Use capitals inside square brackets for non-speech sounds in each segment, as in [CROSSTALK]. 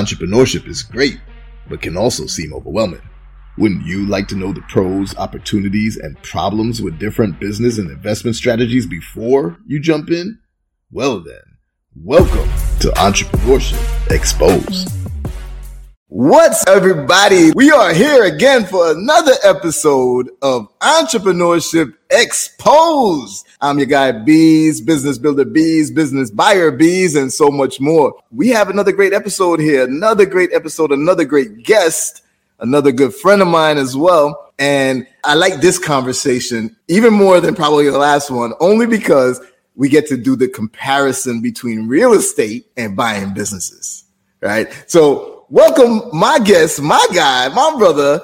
Entrepreneurship is great, but can also seem overwhelming. Wouldn't you like to know the pros, opportunities, and problems with different business and investment strategies before you jump in? Well then, welcome to Entrepreneurship Exposed. What's everybody? We are here again for another episode of Entrepreneurship Exposed. I'm your guy Beez, business builder Beez, business buyer Beez, and so much more. We have another great episode here, another great episode, another great guest, another good friend of mine as well. And I like this conversation even more than probably the last one, only because we get to do the comparison between real estate and buying businesses, right? So welcome my guest, my guy, my brother,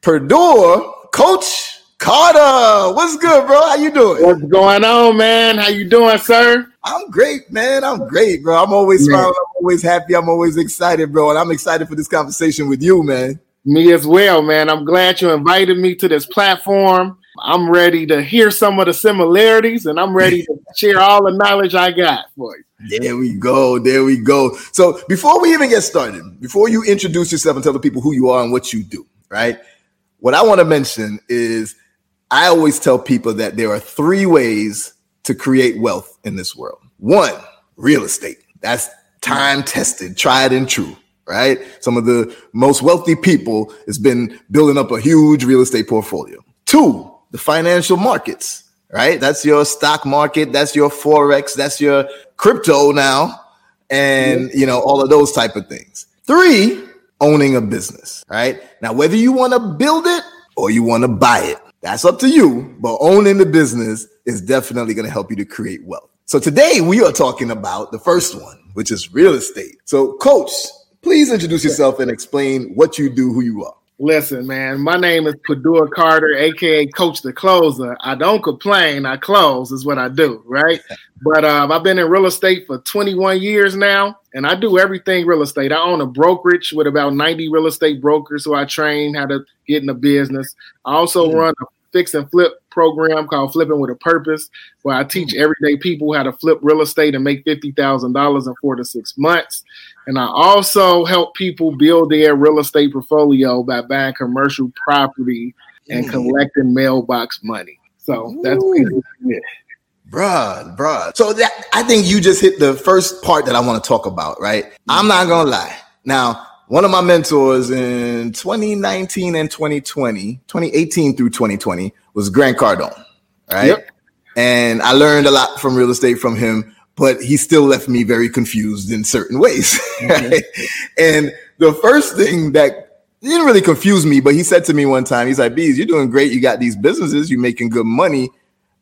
Perdure, Coach Carter. What's good, bro? How you doing? What's going on, man? How you doing, sir? I'm great, man. I'm great, bro. I'm always smiling. I'm always happy. I'm always excited, bro. And I'm excited for this conversation with you, man. Me as well, man. I'm glad you invited me to this platform. I'm ready to hear some of the similarities and I'm ready to [LAUGHS] share all the knowledge I got for you. There we go. There we go. So before we even get started, before you introduce yourself and tell the people who you are and what you do, right? What I want to mention is I always tell people that there are three ways to create wealth in this world. One, real estate. That's time tested, tried and true, right? Some of the most wealthy people has been building up a huge real estate portfolio. Two, the financial markets, right? That's your stock market, that's your forex, that's your crypto now, and you know, all of those type of things. Three, owning a business, right? Now, whether you want to build it or you want to buy it, that's up to you. But owning the business is definitely going to help you to create wealth. So today we are talking about the first one, which is real estate. So, coach, please introduce yourself and explain what you do, who you are. Listen, man, my name is Perdure Carter, aka Coach the Closer. I don't complain, I close is what I do, right? [LAUGHS] But um, I've been in real estate for 21 years now, and I do everything real estate. I own a brokerage with about 90 real estate brokers who I train how to get in the business. I also mm-hmm. run a fix and flip program called Flipping with a Purpose, where I teach everyday people how to flip real estate and make $50,000 in four to six months. And I also help people build their real estate portfolio by buying commercial property and mm. collecting mailbox money. So that's it. Bruh, bruh. So that I think you just hit the first part that I want to talk about, right? I'm not gonna lie. Now, one of my mentors in 2019 and 2020, 2018 through 2020 was Grant Cardone, right? Yep. And I learned a lot from real estate from him but he still left me very confused in certain ways. [LAUGHS] Mm-hmm. Right? And the first thing that didn't really confuse me, but he said to me one time, he's like, Beez, you're doing great. You got these businesses, you're making good money.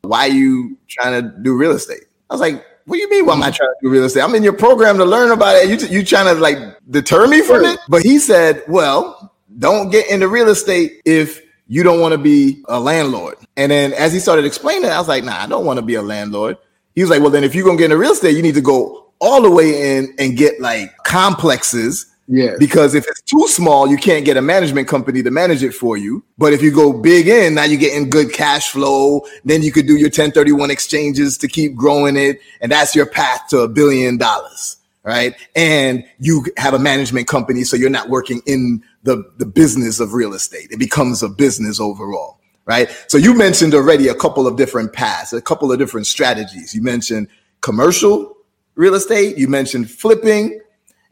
Why are you trying to do real estate? I was like, what do you mean? Why am I trying to do real estate? I'm in your program to learn about it. You, t- you trying to like deter me from it? But he said, well, don't get into real estate if you don't want to be a landlord. And then as he started explaining it, I was like, nah, I don't want to be a landlord. He was like, well, then if you're gonna get into real estate, you need to go all the way in and get like complexes. Yeah. Because if it's too small, you can't get a management company to manage it for you. But if you go big in, now you're getting good cash flow. Then you could do your 1031 exchanges to keep growing it. And that's your path to a billion dollars. Right. And you have a management company. So you're not working in the, the business of real estate. It becomes a business overall right? So you mentioned already a couple of different paths, a couple of different strategies. You mentioned commercial real estate, you mentioned flipping,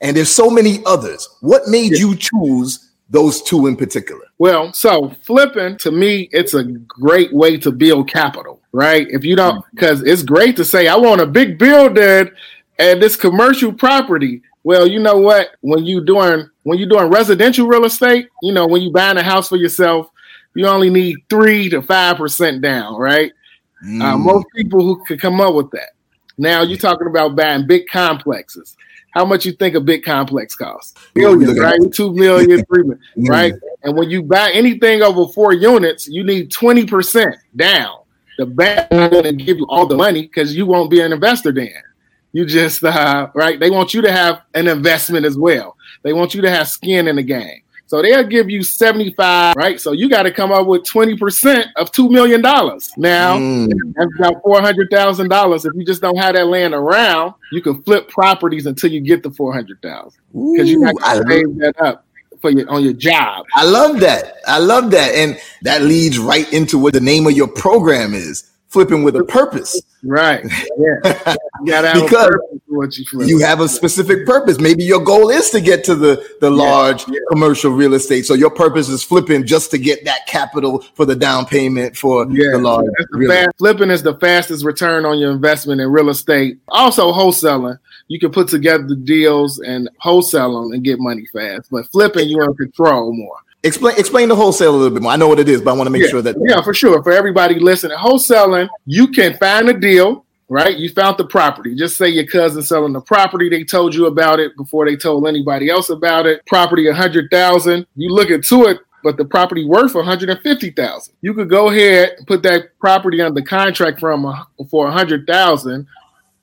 and there's so many others. What made yeah. you choose those two in particular? Well, so flipping to me, it's a great way to build capital, right? If you don't, because mm-hmm. it's great to say, I want a big building and this commercial property. Well, you know what? When you doing when you're doing residential real estate, you know, when you buying a house for yourself, you only need three to five percent down, right? Uh, mm. Uh, most people who could come up with that. Now you're talking about buying big complexes. How much you think a big complex costs? Million, right? Two million, three [LAUGHS] million, right? And when you buy anything over four units, you need 20% down. The bank not going to give you all the money because you won't be an investor then. You just uh, right. They want you to have an investment as well. They want you to have skin in the game. So they'll give you 75, right? So you got to come up with 20% of $2 million. Now, mm. that's about $400,000. If you just don't have that land around, you can flip properties until you get the 400,000 because you have to save that up for your on your job. I love that. I love that. And that leads right into what the name of your program is flipping with a purpose. Right. [LAUGHS] Yeah. You because what you. You have a specific purpose. Maybe your goal is to get to the, the yeah. large yeah. commercial real estate. So your purpose is flipping just to get that capital for the down payment for yeah. the large. The fast, flipping is the fastest return on your investment in real estate. Also wholesaling. You can put together the deals and wholesale them and get money fast. But flipping, you're in control more. Explain explain the wholesale a little bit more. I know what it is, but I want to make yeah, sure that yeah, for sure. For everybody listening, wholesaling, you can find a deal, right? You found the property. Just say your cousin selling the property. They told you about it before they told anybody else about it. Property a hundred thousand. You look into it, but the property worth one hundred and fifty thousand. You could go ahead and put that property under contract from a, for a hundred thousand,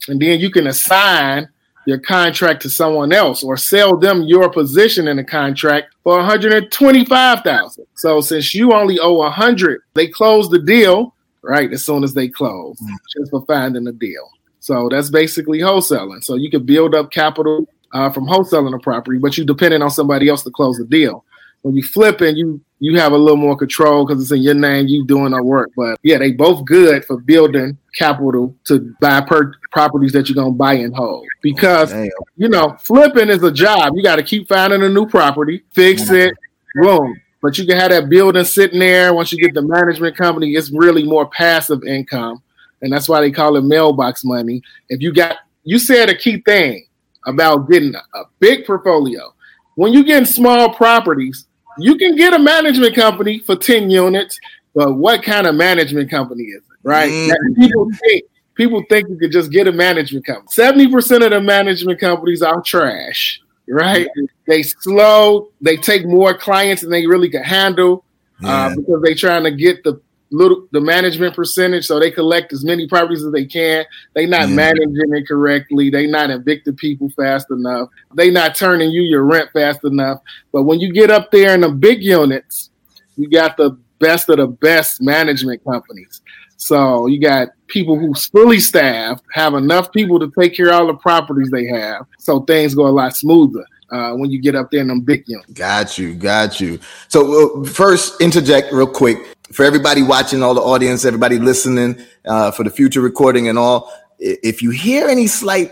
and then you can assign your contract to someone else or sell them your position in the contract for 125,000. So since you only owe 100, they close the deal right as soon as they close mm-hmm. just for finding a deal. So that's basically wholesaling. So you can build up capital uh, from wholesaling a property, but you depending on somebody else to close the deal when you flip and you you have a little more control because it's in your name, you doing the work. But yeah, they both good for building capital to buy per- properties that you're gonna buy and hold. Because Damn. you know, flipping is a job. You got to keep finding a new property, fix it, boom. But you can have that building sitting there. Once you get the management company, it's really more passive income, and that's why they call it mailbox money. If you got, you said a key thing about getting a big portfolio. When you get small properties, you can get a management company for 10 units, but what kind of management company is it? Right? Mm. People think people think you could just get a management company. 70% of the management companies are trash, right? Mm. They slow, they take more clients than they really can handle uh, uh, because they're trying to get the little the management percentage so they collect as many properties as they can they not yeah. managing it correctly they not evicting people fast enough they not turning you your rent fast enough but when you get up there in the big units you got the best of the best management companies so you got people who's fully staffed have enough people to take care of all the properties they have so things go a lot smoother uh, when you get up there in them big units. Got you, got you. So uh, first, interject real quick for everybody watching, all the audience, everybody listening, uh, for the future recording and all. If you hear any slight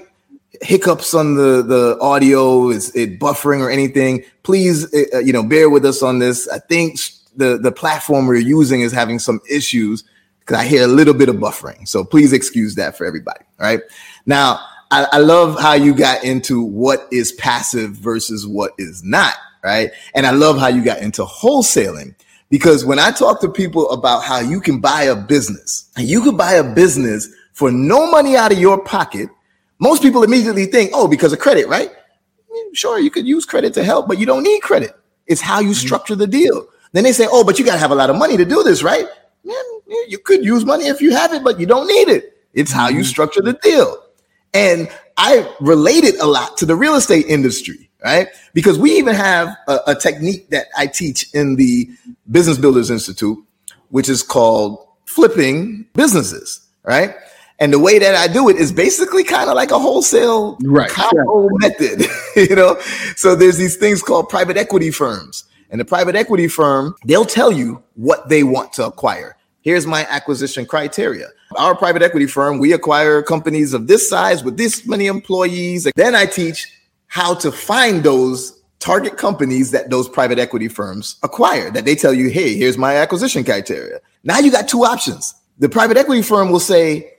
hiccups on the the audio, is it buffering or anything? Please, uh, uh, you know, bear with us on this. I think the the platform we're using is having some issues because I hear a little bit of buffering. So please excuse that for everybody. All right. Now, I, I love how you got into what is passive versus what is not. Right. And I love how you got into wholesaling because when I talk to people about how you can buy a business, and you could buy a business for no money out of your pocket, most people immediately think, oh, because of credit, right? Sure, you could use credit to help, but you don't need credit. It's how you mm-hmm. structure the deal. Then they say, oh, but you got to have a lot of money to do this, right? Man, you could use money if you have it, but you don't need it. It's how you mm-hmm. structure the deal. And I relate it a lot to the real estate industry right? Because we even have a, a, technique that I teach in the Business Builders Institute, which is called flipping businesses, right? And the way that I do it is basically kind of like a wholesale right. combo method, [LAUGHS] you know? So there's these things called private equity firms. And the private equity firm, they'll tell you what they want to acquire. Here's my acquisition criteria. Our private equity firm, we acquire companies of this size with this many employees. Then I teach how to find those target companies that those private equity firms acquire that they tell you, hey, here's my acquisition criteria. Now you got two options. The private equity firm will say,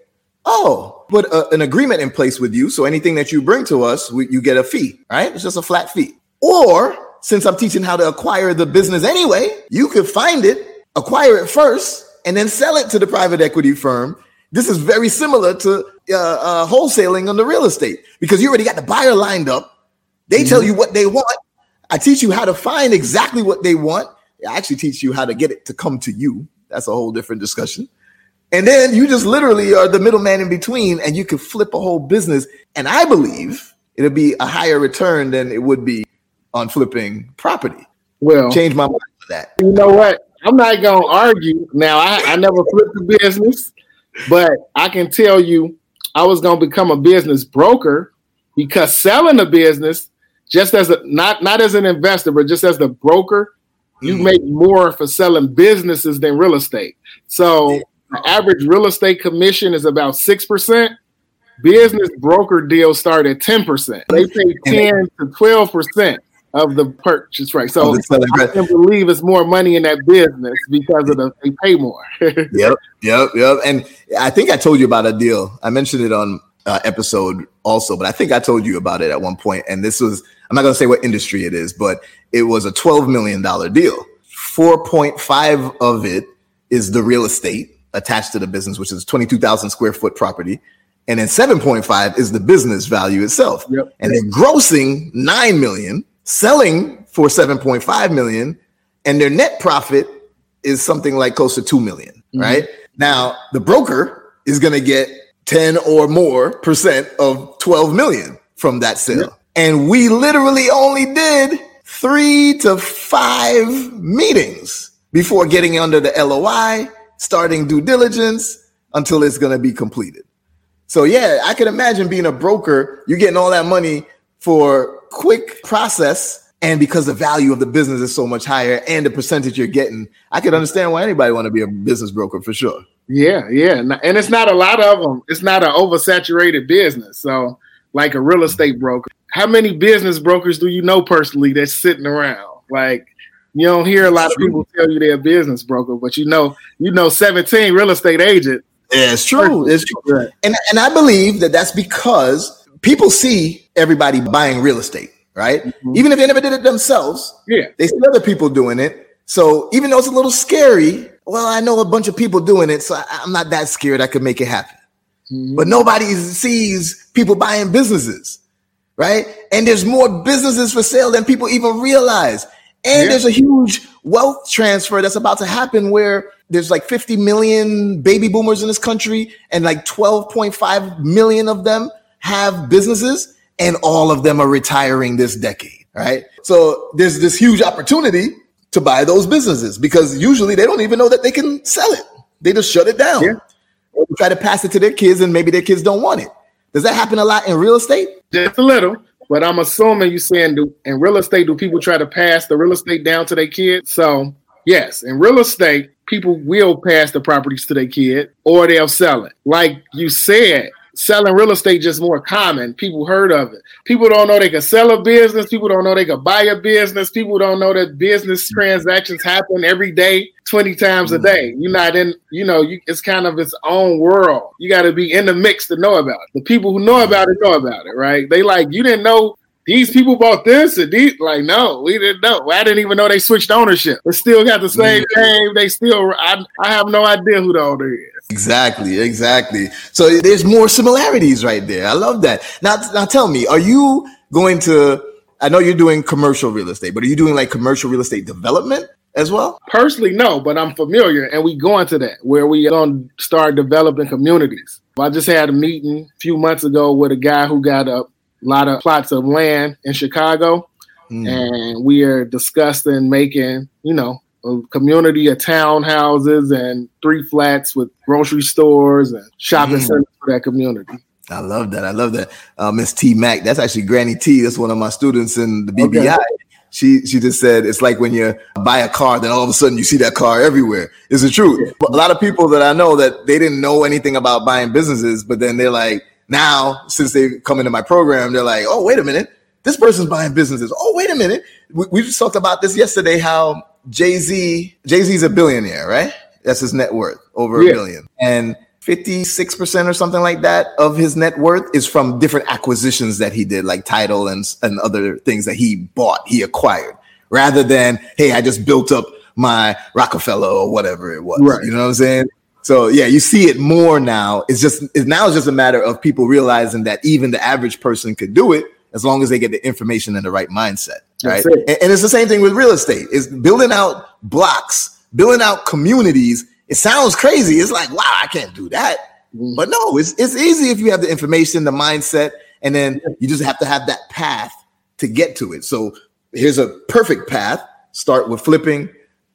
oh, put a, an agreement in place with you. So anything that you bring to us, we, you get a fee, right? It's just a flat fee. Or since I'm teaching how to acquire the business anyway, you could find it, acquire it first, and then sell it to the private equity firm. This is very similar to uh, uh, wholesaling on the real estate because you already got the buyer lined up they mm-hmm. tell you what they want. I teach you how to find exactly what they want. I actually teach you how to get it to come to you. That's a whole different discussion. And then you just literally are the middleman in between and you can flip a whole business. And I believe it'll be a higher return than it would be on flipping property. Well, change my mind for that. You know what? I'm not gonna argue. Now, I, I never flipped a business, but I can tell you, I was gonna become a business broker because selling a business, just as a not not as an investor, but just as the broker, you mm. make more for selling businesses than real estate. So the average real estate commission is about six percent. Business broker deals start at ten percent. They pay ten to twelve percent of the purchase price. So I can believe it's more money in that business because of the they pay more. [LAUGHS] yep, yep, yep. And I think I told you about a deal. I mentioned it on uh, episode also, but I think I told you about it at one point. And this was I'm not going to say what industry it is, but it was a 12 million dollar deal. 4.5 of it is the real estate attached to the business, which is 22,000 square foot property. And then 7.5 is the business value itself. Yep. And they're grossing 9 million selling for 7.5 million and their net profit is something like close to 2 million, mm-hmm. right? Now, the broker is going to get 10 or more percent of 12 million from that sale. Yeah. And we literally only did 3 to 5 meetings before getting under the LOI, starting due diligence until it's going to be completed. So yeah, I can imagine being a broker, you're getting all that money for quick process and because the value of the business is so much higher and the percentage you're getting i can understand why anybody want to be a business broker for sure. Yeah yeah and it's not a lot of them it's not an oversaturated business. So like a real estate broker how many business brokers do you know personally that's sitting around like you don't hear a lot of people tell you they're a business broker but you know you know 17 real estate agent yeah, it's true. It's true. And and I believe that that's because people see everybody buying real estate, right? Mm-hmm. Even if they never did it themselves, yeah, they see other people doing it. So even though it's a little scary, well, I know a bunch of people doing it, so I, am not that scared. I could make it happen. Mm-hmm. But nobody sees people buying businesses, right? And there's more businesses for sale than people even realize. And yeah. there's a huge wealth transfer that's about to happen where there's like 50 million baby boomers in this country, and like 12.5 million of them have businesses and all of them are retiring this decade, right? So there's this huge opportunity to buy those businesses because usually they don't even know that they can sell it. They just shut it down. Yeah. Try to pass it to their kids and maybe their kids don't want it. Does that happen a lot in real estate? Just a little. But I'm assuming you're saying do in real estate, do people try to pass the real estate down to their kids? So yes, in real estate, people will pass the properties to their kid or they'll sell it. Like you said, selling real estate just more common. People heard of it. People don't know they can sell a business. People don't know they can buy a business. People don't know that business mm. transactions happen every day, 20 times a mm. day. You're not in, you know, you, it's kind of its own world. You got to be in the mix to know about it. The people who know about it know about it, right? They like, you didn't know these people bought this and these like no we didn't know i didn't even know they switched ownership they still got the same mm-hmm. name they still I, I have no idea who the owner is Exactly, exactly. So there's more similarities right there. I love that. Now, now tell me, are you going to? I know you're doing commercial real estate, but are you doing like commercial real estate development as well? Personally, no, but I'm familiar, and we go into that where we going to start developing communities. I just had a meeting a few months ago with a guy who got a lot of plots of land in Chicago, mm. and we are discussing making, you know, a community of townhouses and three flats with grocery stores and shopping mm. centers for that community. I love that. I love that. Uh, Miss T Mac, that's actually Granny T. That's one of my students in the BBI. Okay. She she just said it's like when you buy a car, then all of a sudden you see that car everywhere. Is it true? A lot of people that I know that they didn't know anything about buying businesses, but then they're like, now since they come into my program, they're like, oh wait a minute, this person's buying businesses. Oh wait a minute, we, we just talked about this yesterday. How Jay Z, Jay Z's a billionaire, right? That's his net worth, over yeah. a billion. And 56% or something like that of his net worth is from different acquisitions that he did, like Tidal and, and other things that he bought, he acquired, rather than, hey, I just built up my Roc-A-Fella or whatever it was. Right. You know what I'm saying? So yeah, you see it more now. It's just it's now it's just a matter of people realizing that even the average person could do it as long as they get the information and the right mindset right? It. And, and it's the same thing with real estate. It's building out blocks, building out communities. It sounds crazy. It's like, wow, I can't do that. Mm-hmm. But no, it's it's easy if you have the information, the mindset, and then you just have to have that path to get to it. So here's a perfect path. start with flipping,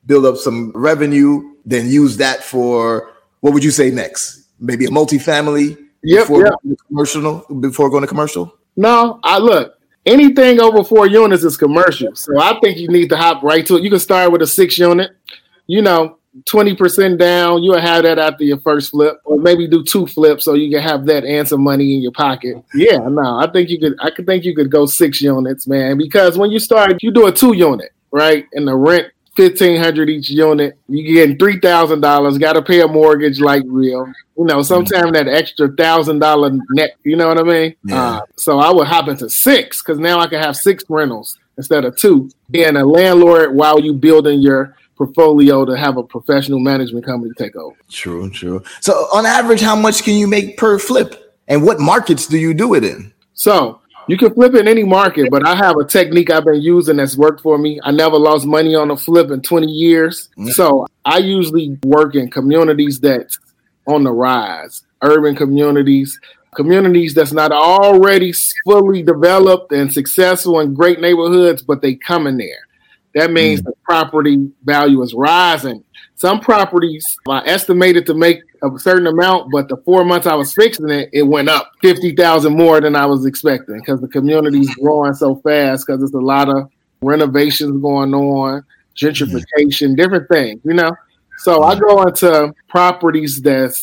build up some revenue, then use that for what would you say next? Maybe a multifamily yep, before yep. going to commercial before going to commercial? No, I look, anything over four units is commercial. So I think you need to hop right to it. You can start with a six unit, you know, 20% down, you'll have that after your first flip, or maybe do two flips so you can have that and some money in your pocket. Yeah, no, I think you could I could think you could go six units, man, because when you start, you do a two unit, right? And the rent fifteen hundred each unit. You getting three thousand dollars. Got to pay a mortgage like real. You know, sometimes that extra thousand dollar net. You know what I mean? Yeah. Uh, so I would hop into six because now I can have six rentals instead of two. Being a landlord while you building your portfolio to have a professional management company take over. True, true. So on average, how much can you make per flip? And what markets do you do it in? So you can flip in any market, but I have a technique I've been using that's worked for me. I never lost money on a flip in 20 years. Mm. So I usually work in communities that's on the rise, urban communities, communities that's not already fully developed and successful in great neighborhoods, but they come in there. That means the property value is rising. Some properties I estimated to make a certain amount, but the four months I was fixing it, it went up fifty thousand more than I was expecting because the community's growing so fast because there's a lot of renovations going on, gentrification, different things, you know. So I go into properties that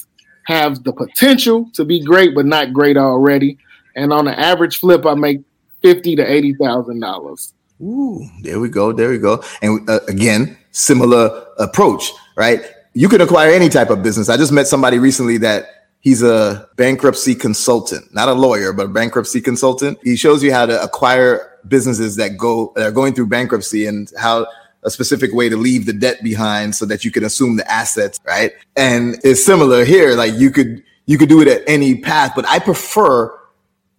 have the potential to be great, but not great already. And on an average flip, I make fifty to eighty thousand dollars. Ooh, there we go. There we go. And uh, again, similar approach, right? You can acquire any type of business. I just met somebody recently that he's a bankruptcy consultant, not a lawyer, but a bankruptcy consultant. He shows you how to acquire businesses that go that are going through bankruptcy and how a specific way to leave the debt behind so that you can assume the assets, right? And it's similar here. Like you could you could do it at any path, but I prefer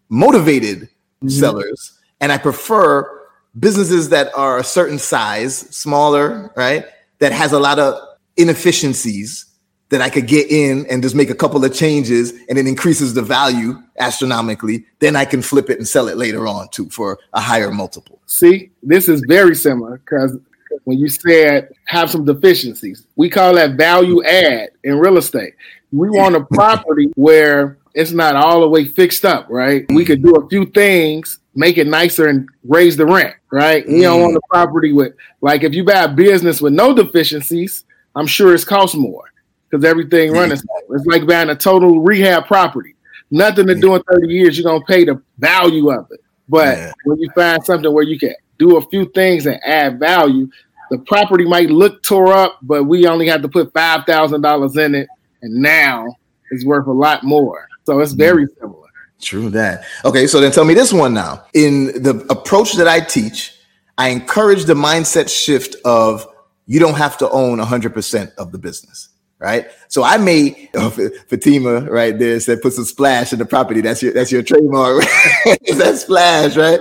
motivated mm-hmm. sellers and I prefer businesses that are a certain size, smaller, right? That has a lot of inefficiencies that I could get in and just make a couple of changes and it increases the value astronomically. Then I can flip it and sell it later on too for a higher multiple. See, this is very similar because when you said have some deficiencies, we call that value add in real estate. We want a property where it's not all the way fixed up, right? We could do a few things, make it nicer and raise the rent, right? You don't mm. want a property with like if you buy a business with no deficiencies, I'm sure it's cost more because everything running. It's like buying a total rehab property. Nothing to do in 30 years, you're gonna pay the value of it. But Yeah. when you find something where you can do a few things and add value, the property might look tore up, but we only have to put five thousand dollars in it, and now it's worth a lot more. So it's mm. very similar. True that. Okay, so then tell me this one now. In the approach that I teach, I encourage the mindset shift of you don't have to own 100% of the business, right? So I may oh, Fatima right there said put some splash in the property. That's your that's your trademark. [LAUGHS] Right? that splash, right?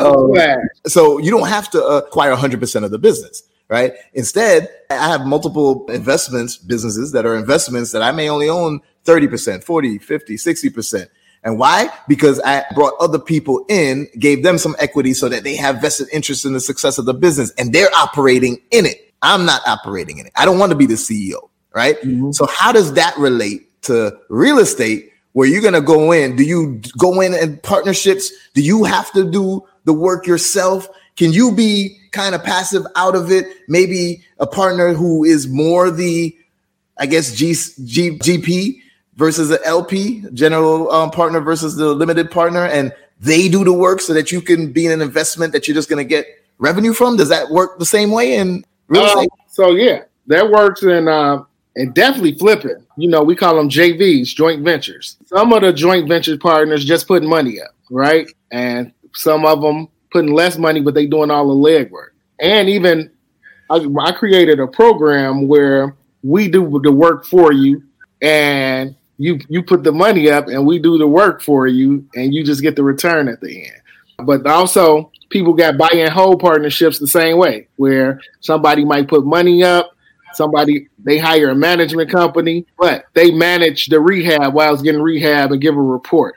Um, flash. so you don't have to acquire 100% of the business right instead i have multiple investments businesses that are investments that i may only own 30% 40 50 60% and why because i brought other people in gave them some equity so that they have vested interest in the success of the business and they're operating in it i'm not operating in it. I don't want to be the ceo right? So how does that relate to real estate where you're going to go in? Do you go in in partnerships? Do you have to do the work yourself? Can you be kind of passive out of it? Maybe a partner who is more the i guess G, G, gp versus the lp general um, partner versus the limited partner and they do the work so that you can be in an investment that you're just going to get revenue from? Does that work the same way in real Uh, estate so yeah, that works in uh, and definitely flipping. You know, we call them JVs, joint ventures. Some of the joint venture partners just putting money up, right? And some of them putting less money, but they doing all the legwork. And even I, I created a program where we do the work for you, and you you put the money up, and we do the work for you, and you just get the return at the end. But also, people got buy and hold partnerships the same way, where somebody might put money up, somebody they hire a management company, but they manage the rehab while it's getting rehab and give a report.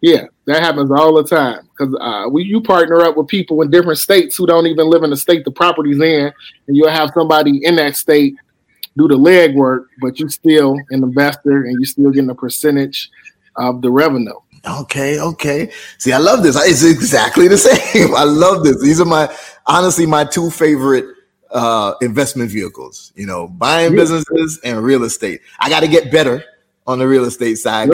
Yeah, that happens all the time because uh, we you partner up with people in different states who don't even live in the state the property's in, and you'll have somebody in that state do the legwork, but you're still an investor and you're still getting a percentage of the revenue. Okay, okay. See, I love this. It's exactly the [LAUGHS] same. I love this. These are my honestly my two favorite uh, investment vehicles. You know, buying businesses and real estate. I got to get better on the real estate side.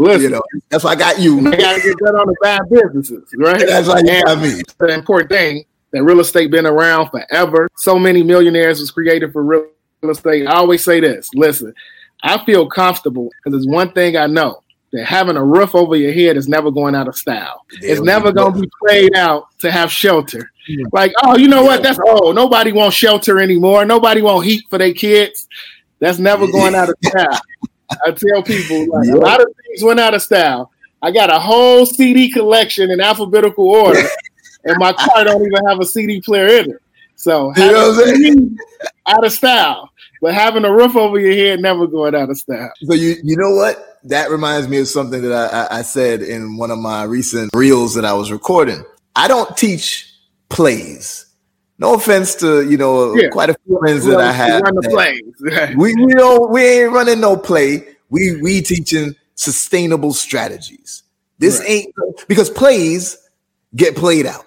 Listen, you know, that's why I got you. I got to get better on the buying businesses, right? That's why you got me. The important thing that real estate been around forever. So many millionaires was created for real estate. I always say this. Listen, I feel comfortable because there's one thing I know that having a roof over your head is never going out of style. it's never going to be played out to have shelter. Yeah. Like, oh, you know what? That's oh, nobody wants shelter anymore. Nobody want heat for their kids. That's never going out of [LAUGHS] style. I tell people like, yeah. a lot of things went out of style. I got a whole CD collection in alphabetical order, [LAUGHS] and my car don't even have a CD player in it. So you know out of style, but having a roof over your head never going out of style. So you you know what? That reminds me of something that I, I, said in one of my recent reels that I was recording. I don't teach plays. No offense to you know yeah. quite a few friends that I have. Run the plays. [LAUGHS] we we don't we ain't running no play. We we teaching sustainable strategies. This right. ain't because plays get played out.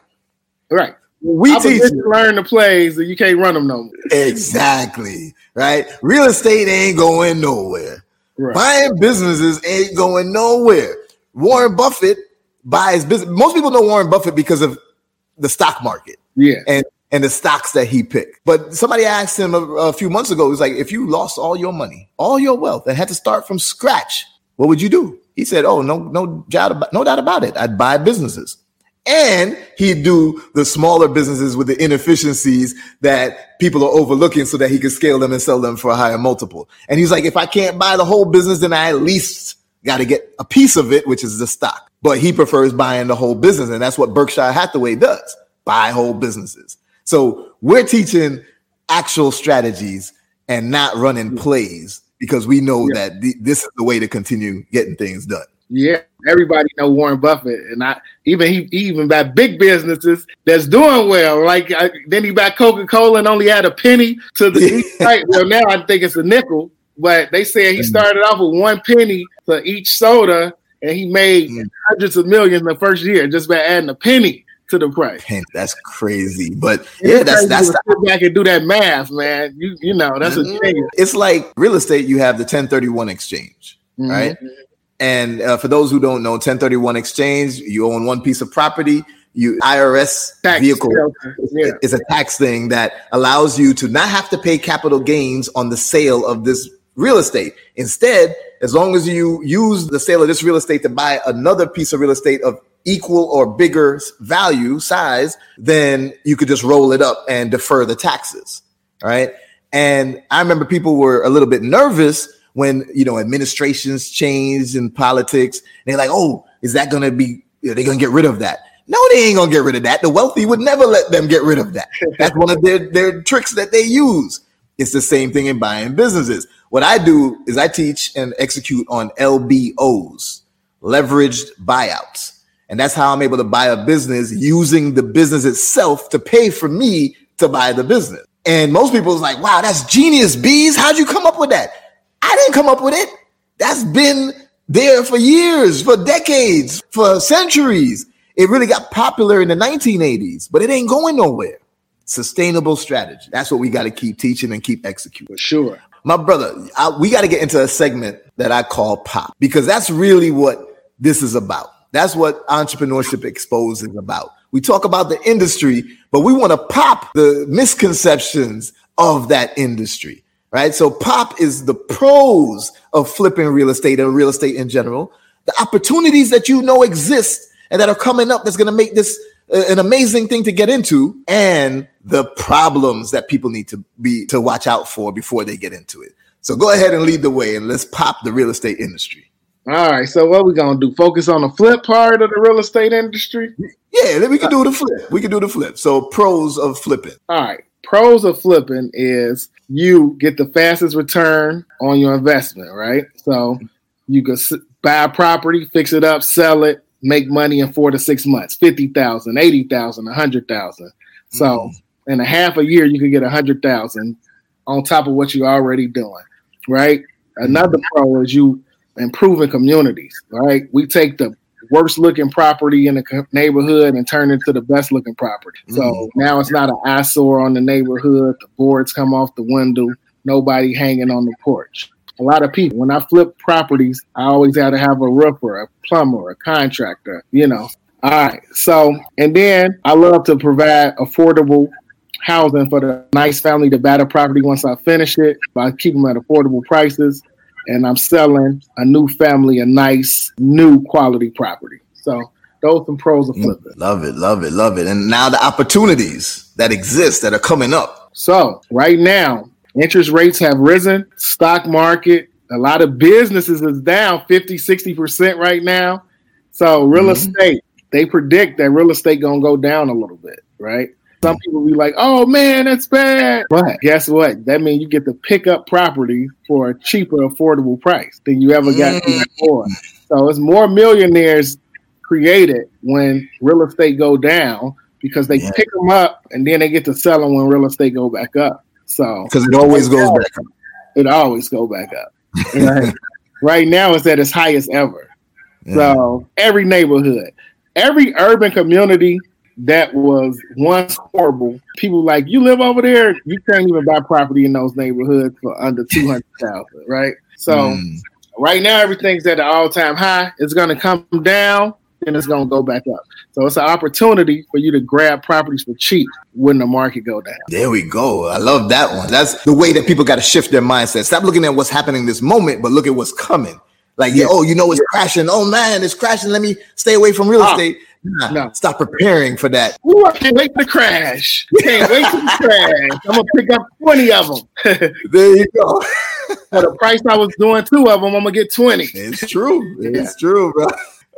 Right. We I teach learn the plays and you can't run them no more. Exactly. Right. Real estate ain't going nowhere. Right. Buying businesses ain't going nowhere. Warren Buffett buys business. Most people know Warren Buffett because of the stock market. Yeah. And and the stocks that he picked. But somebody asked him a, a few months ago, he was like, if you lost all your money, all your wealth, and had to start from scratch, what would you do? He said, Oh, no, no doubt about, no doubt about it. I'd buy businesses. And he'd do the smaller businesses with the inefficiencies that people are overlooking so that he could scale them and sell them for a higher multiple. And he's like, if I can't buy the whole business, then I at least got to get a piece of it, which is the stock. But he prefers buying the whole business. And that's what Berkshire Hathaway does buy whole businesses. So we're teaching actual strategies and not running plays because we know yeah. that th- this is the way to continue getting things done. Yeah, everybody know Warren Buffett, and I even he, he even bought big businesses that's doing well. Like I, then he bought Coca Cola and only had a penny to the [LAUGHS] right. Well, now I think it's a nickel, but they said he mm. started off with one penny for each soda, and he made mm. hundreds of millions in the first year just by adding a penny to the price. That's crazy, but yeah, that's that's the, sit back and do that math, man. You you know that's mm-hmm. a thing. It's like real estate. You have the 1031 exchange, mm-hmm. right? And uh, for those who don't know, 1031 exchange, you own one piece of property. You IRS tax vehicle yeah. is a tax thing that allows you to not have to pay capital gains on the sale of this real estate. Instead, as long as you use the sale of this real estate to buy another piece of real estate of equal or bigger value size, then you could just roll it up and defer the taxes. Right. And I remember people were a little bit nervous when you know administrations change in politics. They're like, oh, is that going to be? Are they going to get rid of that? No, they ain't gonna get rid of that. The wealthy would never let them get rid of that. That's one of their, their tricks that they use. It's the same thing in buying businesses. What I do is I teach and execute on LBOs, leveraged buyouts. And that's how I'm able to buy a business using the business itself to pay for me to buy the business. And most people is like, wow, that's genius, Beez. How'd you come up with that? I didn't come up with it. That's been there for years, for decades, for centuries. It really got popular in the 1980s, but it ain't going nowhere. Sustainable strategy. That's what we got to keep teaching and keep executing. For sure. My brother, I, we got to get into a segment that I call pop because that's really what this is about. That's what entrepreneurship exposed is about. We talk about the industry, but we want to pop the misconceptions of that industry right? So pop is the pros of flipping real estate and real estate in general, the opportunities that you know exist and that are coming up that's going to make this uh, an amazing thing to get into and the problems that people need to be to watch out for before they get into it. So go ahead and lead the way and let's pop the real estate industry. All right. So what we gonna do? Focus on the flip part of the real estate industry? Yeah, then we can do the flip. We can do the flip. So pros of flipping. All right pros of flipping is you get the fastest return on your investment, right? So you can buy a property, fix it up, sell it, make money in four to six months 50,000, 80,000, 100,000. So mm. in a half a year, you could get 100,000 on top of what you're already doing, right? Another pro is you improving communities, right? We take the worst looking property in the neighborhood and turn it to the best looking property. So mm. now it's not an eyesore on the neighborhood. The boards come off the window, nobody hanging on the porch. A lot of people, when I flip properties, I always have to have a roofer, a plumber, a contractor, you know. All right. So, and then I love to provide affordable housing for the nice family to buy the property once I finish it by keeping them at affordable prices and I'm selling a new family a nice new quality property. So those some pros of flipping. Love it, love it, love it. And now the opportunities that exist that are coming up. So right now, interest rates have risen, stock market, a lot of businesses is down 50, 60% right now. So real mm-hmm. estate, they predict that real estate gonna go down a little bit, right? Some people be like, "Oh man, that's bad." But guess what? That means you get to pick up property for a cheaper, affordable price than you ever got mm. before. So it's more millionaires created when real estate go down because they yeah. pick them up and then they get to sell them when real estate go back up. So because it always goes back up. It always go back up. [LAUGHS] right. right now it's at its highest ever. Yeah. So every neighborhood, every urban community that was once horrible. People like you live over there, you can't even buy property in those neighborhoods for under two hundred thousand, right? So mm. right now everything's at an all time high. It's going to come down and it's going to go back up. So it's an opportunity for you to grab properties for cheap when the market go down. There we go. I love that one. That's the way that people got to shift their mindset. Stop looking at what's happening this moment, but look at what's coming. Like, yeah. oh, you know, it's yeah. crashing. Oh man, it's crashing. Let me stay away from real ah. Nah, no. Stop preparing for that. Ooh, I can't wait to crash. [LAUGHS] Can't wait to crash. I'm gonna pick up 20 of them. [LAUGHS] there you go. For the price I was doing two of them, I'm gonna get 20. It's true. It's yeah. true, bro.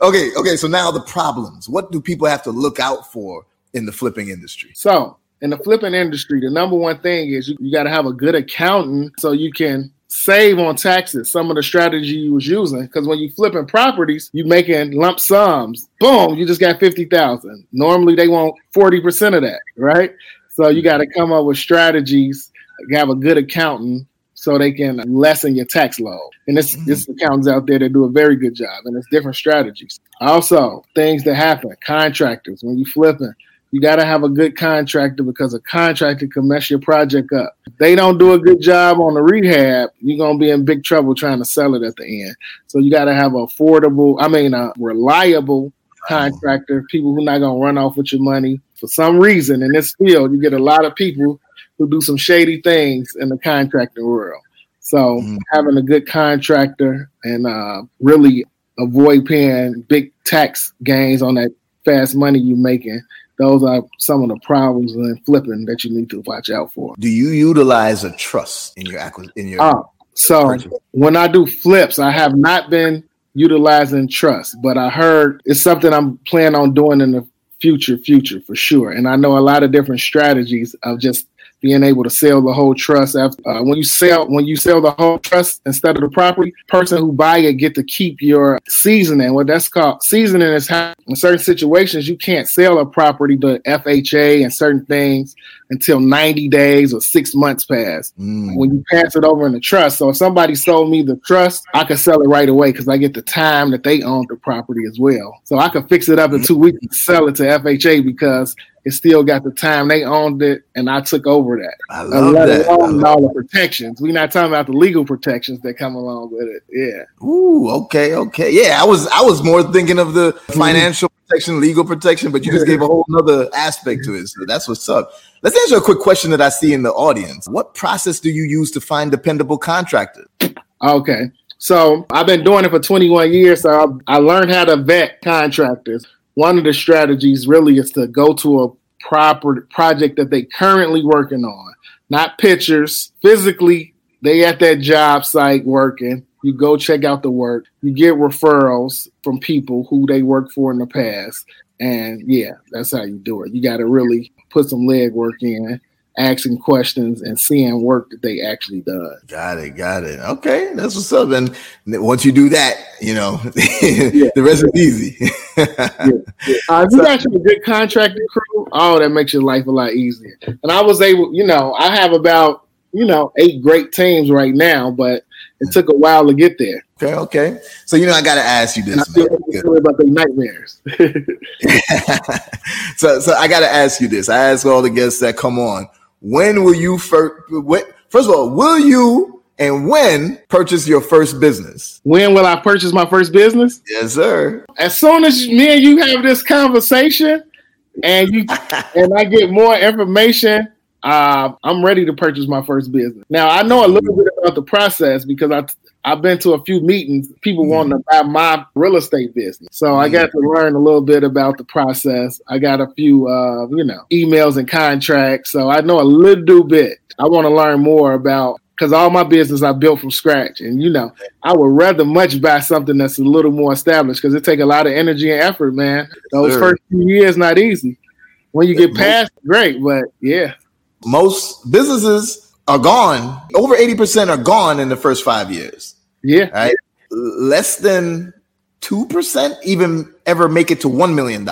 Okay, okay. So now the problems. What do people have to look out for in the flipping industry? So in the flipping industry, the number one thing is you, you got to have a good accountant so you can save on taxes some of the strategy you was using. Because when you flipping properties you making lump sums. Boom you just got 50000 normally they want 40% of that right? So you got to come up with strategies have a good accountant so they can lessen your tax load. And this mm-hmm. this accountants out there that do a very good job and it's different strategies. Also things that happen contractors when you flipping you got to have a good contractor because a contractor can mess your project up. If they don't do a good job on the rehab, you're going to be in big trouble trying to sell it at the end. So you got to have affordable, I mean, a reliable contractor, people who not going to run off with your money. For some reason in this field, you get a lot of people who do some shady things in the contracting world. So mm-hmm. having a good contractor and uh, really avoid paying big tax gains on that fast money you're making those are some of the problems in flipping that you need to watch out for. Do you utilize a trust in your acquisition? In your uh, so purchase? when I do flips, I have not been utilizing trust, but I heard it's something I'm planning on doing in the future, future for sure. And I know a lot of different strategies of just being able to sell the whole trust after uh, when you sell when you sell the whole trust instead of the property person who buy it get to keep your seasoning. What that's called seasoning is how in certain situations you can't sell a property to fha and certain things until 90 days or six months pass. Mm. when you pass it over in the trust so if somebody sold me the trust i could sell it right away because i get the time that they own the property as well. So i could fix it up in two weeks and sell it to fha because it still got the time they owned it, and I took over that. I love that. Along all the protections. We're not talking about the legal protections that come along with it. Yeah. Ooh, okay, okay. Yeah, I was I was more thinking of the mm-hmm. financial mm-hmm. protection, legal protection, but you just gave a whole other aspect to it. So that's what's up. Let's answer a quick question that I see in the audience. What process do you use to find dependable contractors? Okay. So I've been doing it for 21 years. So I, I learned how to vet contractors one of the strategies really is to go to a proper project that they currently working on, not pictures. Physically, they at that job site working. You go check out the work. You get referrals from people who they worked for in the past. And yeah, that's how you do it. You got to really put some leg work in asking questions and seeing work that they actually done. Got it, got it. Okay, that's what's up. And once you do that, you know, [LAUGHS] yeah. the rest is easy. [LAUGHS] yeah. Yeah. Uh, you got you a good contracting crew. Oh, that makes your life a lot easier. And I was able, you know, I have about you know eight great teams right now, but it took a while to get there. Okay, okay. So you know, I got to ask you this. about the nightmares. [LAUGHS] so, so I got to ask you this. I ask all the guests that come on when will you first? First of all, will you and when purchase your first business? When will I purchase my first business? Yes, sir. As soon as me and you have this conversation, and you [LAUGHS] and I get more information, uh, I'm ready to purchase my first business. Now I know a little bit about the process because I I've been to a few meetings, people mm-hmm. wanting to buy my real estate business. So mm-hmm. I got to learn a little bit about the process. I got a few, uh, you know, emails and contracts. So I know a little bit. I want to learn more about because all my business I built from scratch. And you know, I would rather much buy something that's a little more established because it take a lot of energy and effort, man. Those sure. first few years not easy. When you get past, great, but yeah. Most businesses are gone. Over 80% are gone in the first five years. Yeah. Right. Less than 2% even ever make it to $1 million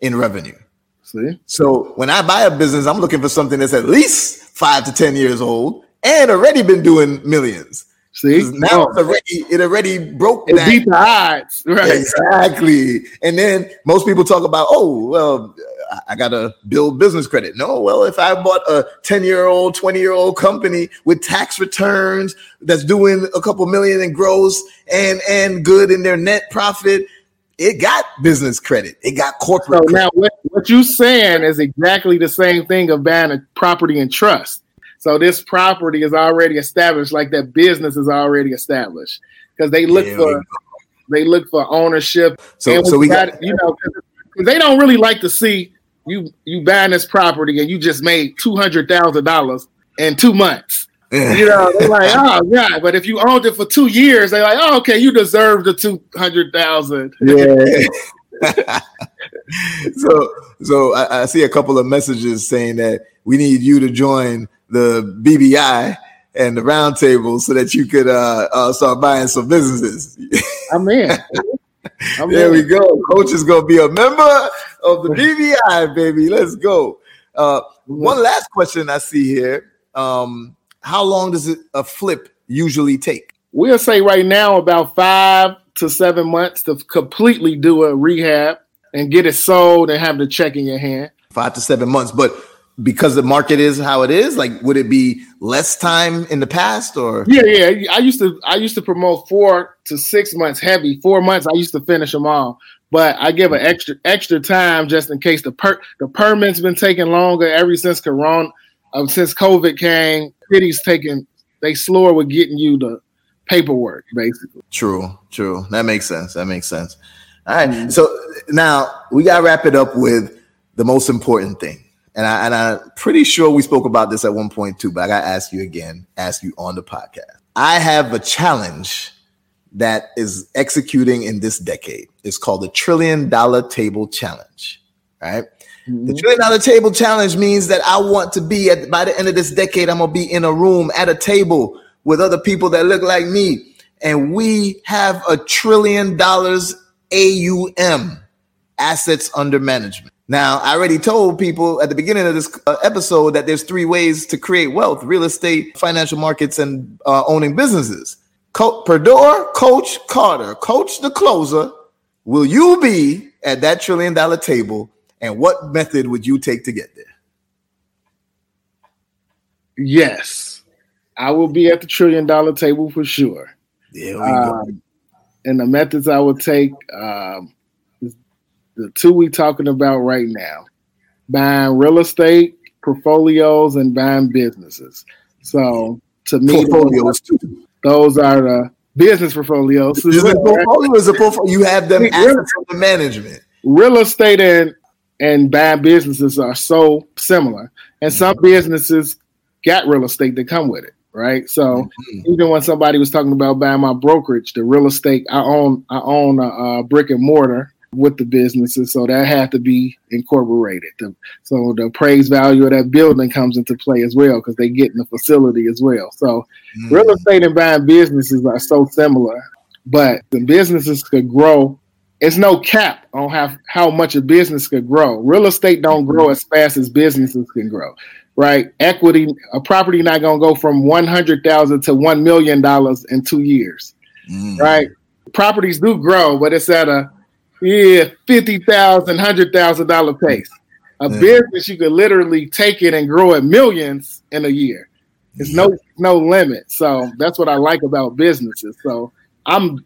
in revenue. See? So when I buy a business, I'm looking for something that's at least five to 10 years old and already been doing millions. See, now oh. it already it already broke it that. beat the odds, [LAUGHS] right? Exactly. And then most people talk about, oh, well, I got to build business credit. No, well, if I bought a 10 year old, 20 year old company with tax returns that's doing a couple million in gross and, and good in their net profit, it got business credit. It got corporate. So now what, what you're saying is exactly the same thing of buying a property and trust. So this property is already established, like that business is already established because they look yeah, for they look for ownership. So, so we got, got you know they don't really like to see you you buying this property and you just made two hundred thousand dollars in two months. you know, they're like, oh yeah, but if you owned it for two years, they're like, oh okay, you deserve the two hundred thousand. Yeah. [LAUGHS] so so I, I, see a couple of messages saying that we need you to join the BBI and the roundtable so that you could uh, uh, start buying some businesses. I'm in. [LAUGHS] I'm there in. we go. Coach is gonna be a member of the [LAUGHS] BBI, baby. Let's go. Uh, one last question I see here. Um, how long does it a flip usually take? We'll say right now about five to seven months to completely do a rehab and get it sold and have the check in your hand. Five to seven months, but because the market is how it is like would it be less time in the past or? Yeah yeah. I used to i used to promote four to six months heavy. Four months i used to finish them all. But i give an extra extra time just in case the per the permits been taking longer ever since corona um, since covid came. Cities taking they slower with getting you the paperwork basically. True true. That makes sense. That makes sense. All right, mm-hmm. so now we got to wrap it up with the most important thing and I and I'm pretty sure we spoke about this at one point too, but I gotta ask you again, ask you on the podcast. I have a challenge that is executing in this decade. It's called the Trillion Dollar Table Challenge. Right? Mm-hmm. The Trillion Dollar Table Challenge means that I want to be at by the end of this decade, I'm gonna be in a room at a table with other people that look like me, and we have a trillion dollars AUM assets under management. Now, I already told people at the beginning of this uh, episode that there's three ways to create wealth real estate, financial markets, and uh, owning businesses. Co- Perdure, Coach Carter, Coach the Closer, will you be at that trillion dollar table? And what method would you take to get there? Yes, I will be at the trillion dollar table for sure. There we um, go. And the methods I would take, um, the two we talking about right now. Buying real estate portfolios and buying businesses. So to me portfolios those are the business portfolios. Business portfolio is a portfolio you have them assets under management? Real estate and and buying businesses are so similar. And some businesses got real estate that come with it right? So mm-hmm. even when somebody was talking about buying my brokerage the real estate i own i own a, a brick and mortar with the businesses, so that had to be incorporated. So the appraised value of that building comes into play as well because they get in the facility as well. So mm. real estate and buying businesses are so similar, but the businesses could grow. It's no cap on how how much a business could grow. Real estate don't grow as fast as businesses can grow right? Equity, a property not gonna go from one hundred thousand to one million dollars in two years, mm. right? Properties do grow, but it's at a yeah fifty thousand, hundred thousand dollar pace. A yeah. business you could literally take it and grow it millions in a year. It's yeah. no no limit. So that's what I like about businesses. So I'm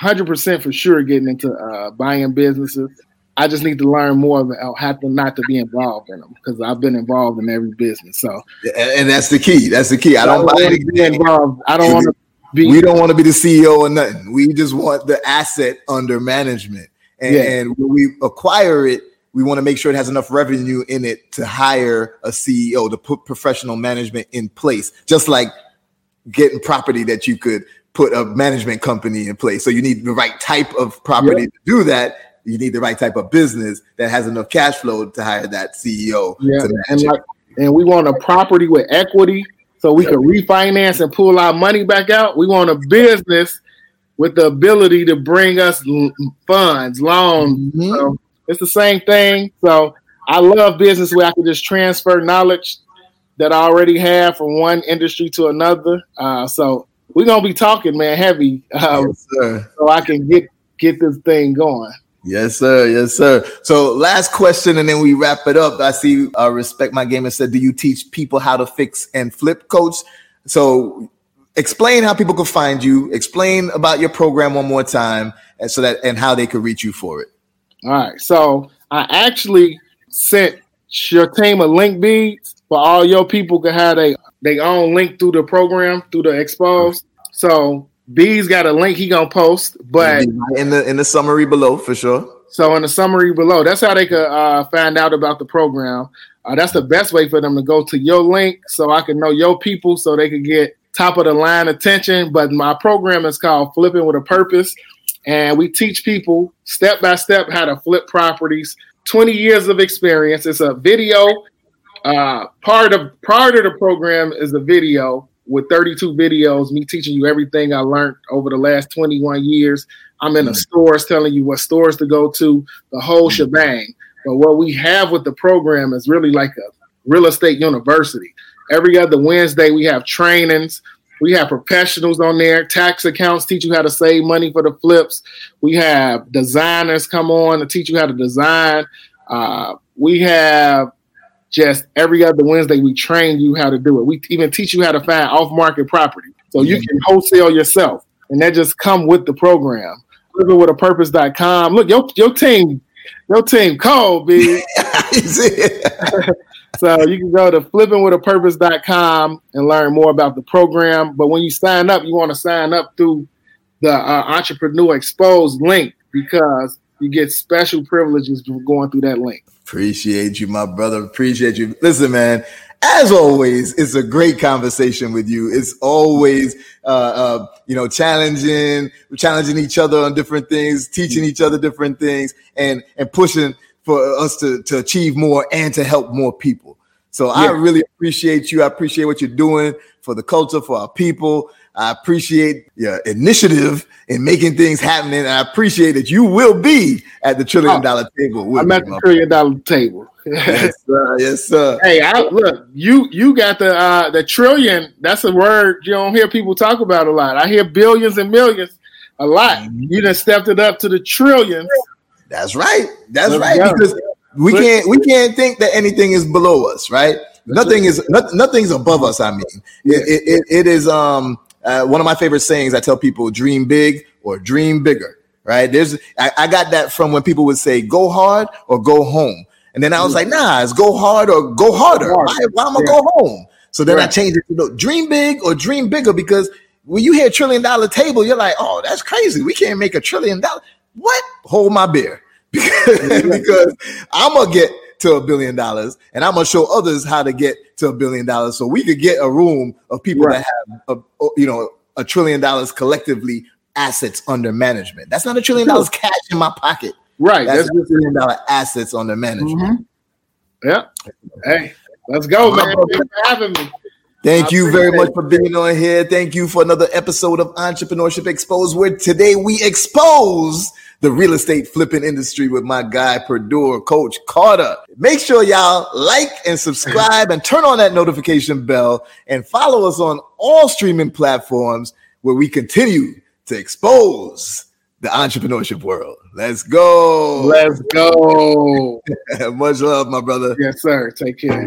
100% for sure getting into uh, buying businesses. I just need to learn more about how to not to be involved in them because I've been involved in every business. So, and, and that's the key. That's the key. I don't, I don't be involved. I don't want to be. We don't want to be the CEO or nothing. We just want the asset under management, and, yeah. and when we acquire it, we want to make sure it has enough revenue in it to hire a CEO to put professional management in place, just like getting property that you could put a management company in place. So you need the right type of property yep. to do that you need the right type of business that has enough cash flow to hire that CEO. Yeah, and like, and we want a property with equity so we can refinance and pull our money back out. We want a business with the ability to bring us funds, loans. Mm-hmm. So it's the same thing. So I love business where I can just transfer knowledge that I already have from one industry to another. Uh, so we're gonna be talking, man, heavy, uh, yes, so I can get get this thing going. Yes, sir. Yes, sir. So, last question, and then we wrap it up. I see. Uh, Respect my game. And said, "Do you teach people how to fix and flip, coach?" So, explain how people can find you. Explain about your program one more time, and so that and how they could reach you for it. All right. So, I actually sent your team a link Beez for all your people can have a they own link through the program through the expose. So Beez got a link he gonna post, but in the in the summary below for sure. So in the summary below, that's how they could uh, find out about the program. Uh, that's the best way for them to go to your link, so I can know your people, so they could get top of the line attention. But my program is called Flipping with a Purpose, and we teach people step by step how to flip properties. Twenty years of experience. It's a video. Uh, part of part of the program is a video with 32 videos, me teaching you everything I learned over the last 21 years. I'm in the mm. stores telling you what stores to go to, the whole mm. shebang. But what we have with the program is really like a real estate university. Every other Wednesday, we have trainings. We have professionals on there. Tax accounts teach you how to save money for the flips. We have designers come on to teach you how to design. Uh, we have just every other Wednesday, we train you how to do it. We even teach you how to find off market property. So you can wholesale yourself. And that just come with the program. Livingwithapurpose.com. Look, your, your team, your team cold, B. [LAUGHS] [LAUGHS] so you can go to flippingwithapurpose.com and learn more about the program. But when you sign up, you want to sign up through the uh, Entrepreneur Exposed link because you get special privileges going through that link. Appreciate you, my brother. Appreciate you. Listen, man. As always, it's a great conversation with you. It's always, uh, uh, you know, challenging, challenging each other on different things, teaching each other different things, and and pushing for us to to achieve more and to help more people. So yeah. I really appreciate you. I appreciate what you're doing for the culture, for our people. I appreciate your initiative in making things happen. And I appreciate that you will be at the trillion dollar dollar table. I'm at the trillion dollar table. yes, [LAUGHS] sir. Yes, sir. Hey, I, look, you you got the uh, the trillion. That's a word you don't hear people talk about a lot. I hear billions and millions a lot. Mm-hmm. You just stepped it up to the trillions. That's right. That's Let's right. Go. Because we can't we can't think that anything is below us, right? Nothing is not, nothing's above us. I mean, it, it, it is um uh, one of my favorite sayings I tell people dream big or dream bigger, right? There's, I, I, got that from when people would say go hard or go home. And then I was like, nah, it's go hard or go harder. Why, why am I yeah. go home? So then right. I changed it to you know, dream big or dream bigger because when you hear trillion dollar table, you're like, oh, that's crazy. We can't make a trillion dollar. What? Hold my beer [LAUGHS] because, because I'm gonna get to a billion dollars and I'm gonna show others how to get to a billion dollars. So we could get a room of people right. that have, a, you know, a trillion dollars collectively assets under management. That's not a trillion dollars cash in my pocket. Right. That's, That's a trillion dollar assets under management. Mm-hmm. Yeah. Hey, let's go, man. Thanks for having me. Thank you very much for being on here. Thank you for another episode of Entrepreneurship Exposed, where today we expose the real estate flipping industry with my guy, Perdure Coach Carter. Make sure y'all like and subscribe and turn on that notification bell and follow us on all streaming platforms where we continue to expose the entrepreneurship world. Let's go. Let's go. [LAUGHS] Much love, my brother. Yes, sir. Take care.